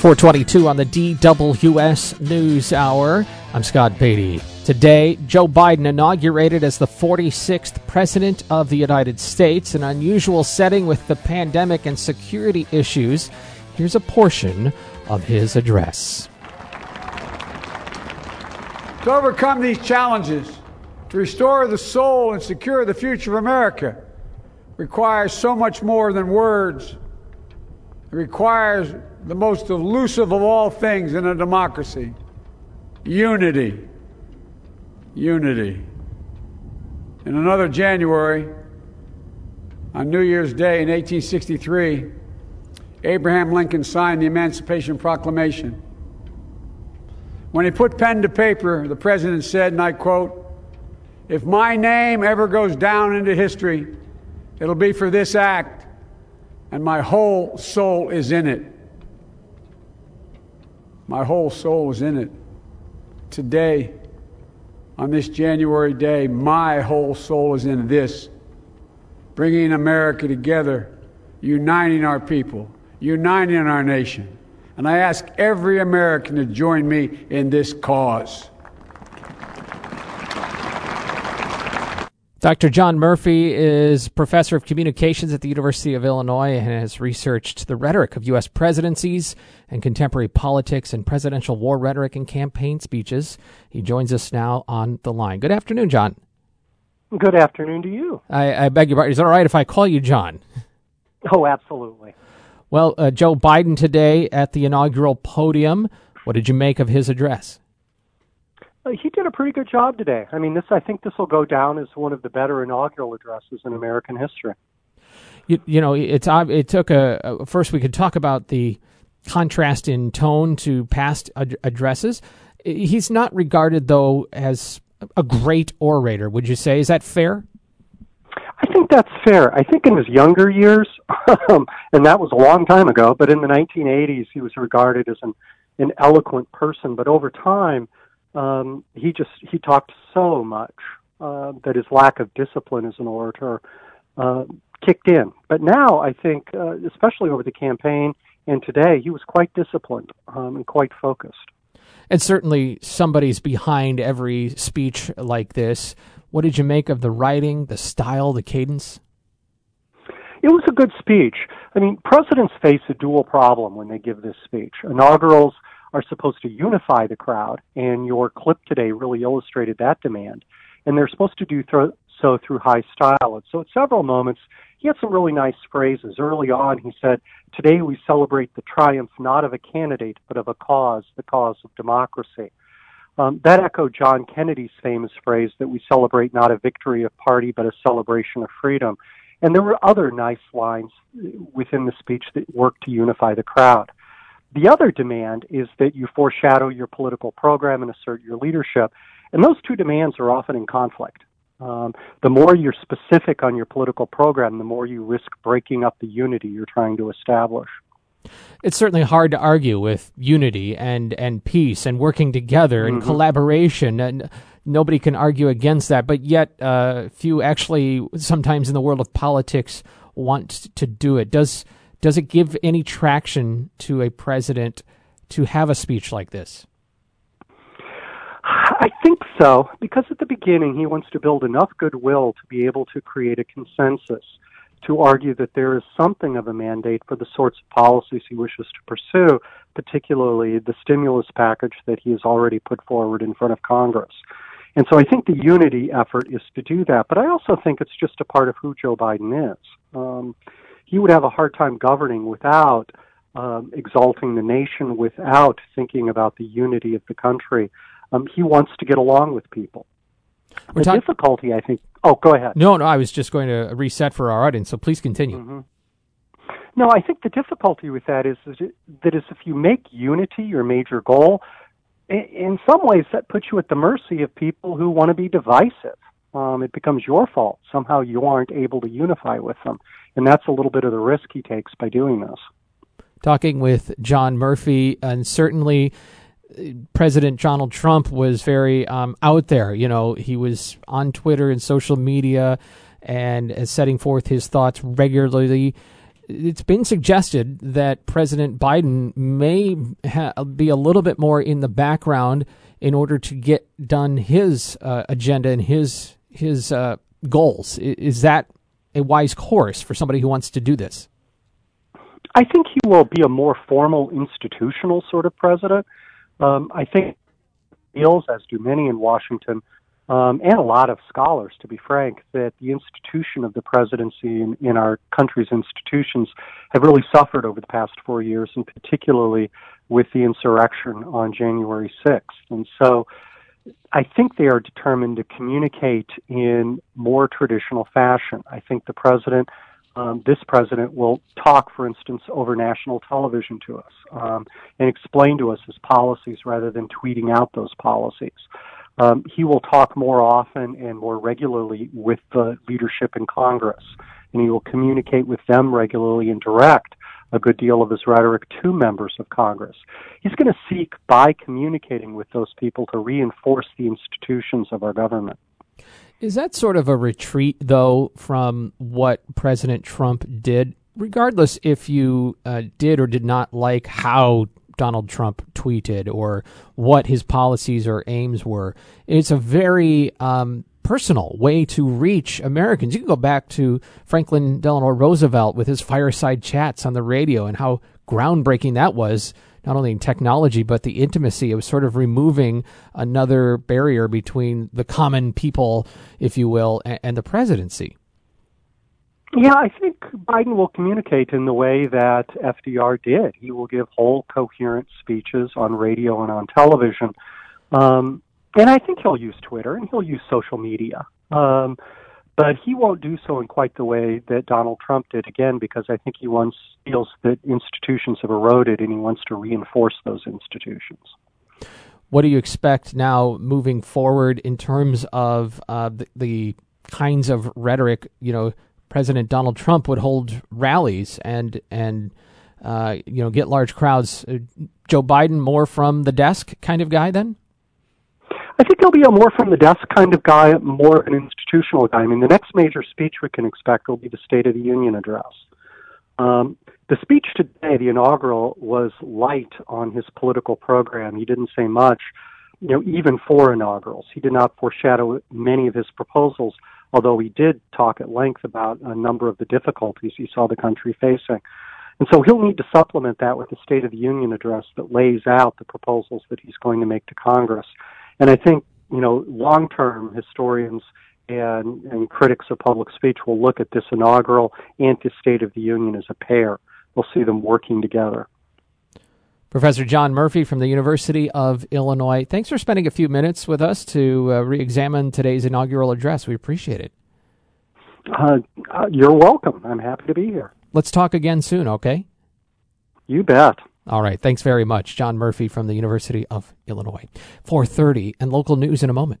422 on the DWS News Hour. I'm Scott Beatty. Today, Joe Biden inaugurated as the 46th President of the United States, an unusual setting with the pandemic and security issues. Here's a portion of his address. To overcome these challenges, to restore the soul and secure the future of America, requires so much more than words. It requires the most elusive of all things in a democracy unity. Unity. In another January, on New Year's Day in 1863, Abraham Lincoln signed the Emancipation Proclamation. When he put pen to paper, the president said, and I quote, If my name ever goes down into history, it'll be for this act, and my whole soul is in it. My whole soul is in it. Today, on this January day, my whole soul is in this bringing America together, uniting our people, uniting our nation. And I ask every American to join me in this cause. Dr. John Murphy is professor of communications at the University of Illinois and has researched the rhetoric of U.S. presidencies and contemporary politics and presidential war rhetoric and campaign speeches. He joins us now on the line. Good afternoon, John. Good afternoon to you. I, I beg your pardon. Is it all right if I call you John? Oh, absolutely. Well, uh, Joe Biden today at the inaugural podium. What did you make of his address? Uh, he did a pretty good job today. I mean, this I think this will go down as one of the better inaugural addresses in American history. You, you know, it's it took a, a, first we could talk about the contrast in tone to past ad- addresses. He's not regarded though as a great orator. Would you say is that fair? I think that's fair. I think in his younger years, um, and that was a long time ago, but in the 1980s, he was regarded as an an eloquent person. But over time, um, he just he talked so much uh, that his lack of discipline as an orator uh, kicked in. But now I think, uh, especially over the campaign and today, he was quite disciplined um, and quite focused. And certainly, somebody's behind every speech like this. What did you make of the writing, the style, the cadence? It was a good speech. I mean, presidents face a dual problem when they give this speech. Inaugurals are supposed to unify the crowd, and your clip today really illustrated that demand. And they're supposed to do th- so through high style. And so at several moments, he had some really nice phrases. Early on, he said, Today we celebrate the triumph not of a candidate, but of a cause, the cause of democracy. Um, that echoed John Kennedy's famous phrase that we celebrate not a victory of party, but a celebration of freedom. And there were other nice lines within the speech that worked to unify the crowd. The other demand is that you foreshadow your political program and assert your leadership. And those two demands are often in conflict. Um, the more you're specific on your political program, the more you risk breaking up the unity you're trying to establish. It's certainly hard to argue with unity and, and peace and working together and mm-hmm. collaboration, and nobody can argue against that. But yet, uh, few actually, sometimes in the world of politics, want to do it. Does does it give any traction to a president to have a speech like this? I think so, because at the beginning he wants to build enough goodwill to be able to create a consensus, to argue that there is something of a mandate for the sorts of policies he wishes to pursue, particularly the stimulus package that he has already put forward in front of Congress. And so I think the unity effort is to do that, but I also think it's just a part of who Joe Biden is. Um, he would have a hard time governing without um, exalting the nation, without thinking about the unity of the country. Um, he wants to get along with people. We're the talk- difficulty, I think. Oh, go ahead. No, no, I was just going to reset for our audience, so please continue. Mm-hmm. No, I think the difficulty with that is that is if you make unity your major goal, in some ways that puts you at the mercy of people who want to be divisive um, it becomes your fault. Somehow you aren't able to unify with them. And that's a little bit of the risk he takes by doing this. Talking with John Murphy, and certainly uh, President Donald Trump was very um, out there. You know, he was on Twitter and social media and setting forth his thoughts regularly. it's been suggested that President Biden may ha- be a little bit more in the background in order to get done his uh, agenda and his his uh, goals. Is that a wise course for somebody who wants to do this? I think he will be a more formal institutional sort of president. Um, I think feels, as do many in Washington, um, and a lot of scholars, to be frank, that the institution of the presidency in, in our country's institutions have really suffered over the past four years, and particularly with the insurrection on January 6th. And so I think they are determined to communicate in more traditional fashion. I think the president, um, this president, will talk, for instance, over national television to us um, and explain to us his policies rather than tweeting out those policies. Um, he will talk more often and more regularly with the leadership in Congress, and he will communicate with them regularly and direct a good deal of his rhetoric to members of Congress. He's going to seek, by communicating with those people, to reinforce the institutions of our government. Is that sort of a retreat, though, from what President Trump did? Regardless if you uh, did or did not like how Donald Trump tweeted or what his policies or aims were. It's a very um, personal way to reach Americans. You can go back to Franklin Delano Roosevelt with his fireside chats on the radio and how groundbreaking that was, not only in technology, but the intimacy. It was sort of removing another barrier between the common people, if you will, and, and the presidency. Yeah, I think Biden will communicate in the way that FDR did. He will give whole, coherent speeches on radio and on television. Um, and I think he'll use Twitter and he'll use social media. Um, but he won't do so in quite the way that Donald Trump did again, because I think he wants feels that institutions have eroded, and he wants to reinforce those institutions. What do you expect now moving forward in terms of uh, the, the kinds of rhetoric you know President Donald Trump would hold rallies and and uh, you know get large crowds. Uh, Joe Biden more from the desk kind of guy then. I think he'll be a more from the desk kind of guy, more an institutional guy. I mean, the next major speech we can expect will be the State of the Union address. Um, the speech today, the inaugural, was light on his political program. He didn't say much, you know, even for inaugurals. He did not foreshadow many of his proposals although he did talk at length about a number of the difficulties he saw the country facing. And so he'll need to supplement that with a State of the Union address that lays out the proposals that he's going to make to Congress. And I think, you know, long term historians and, and critics of public speech will look at this inaugural and the State of the Union as a pair. We'll see them working together. Professor John Murphy from the University of Illinois. Thanks for spending a few minutes with us to uh, re examine today's inaugural address. We appreciate it. Uh, uh, you're welcome. I'm happy to be here. Let's talk again soon, okay? You bet. All right. Thanks very much. John Murphy from the University of Illinois. 430 and local news in a moment.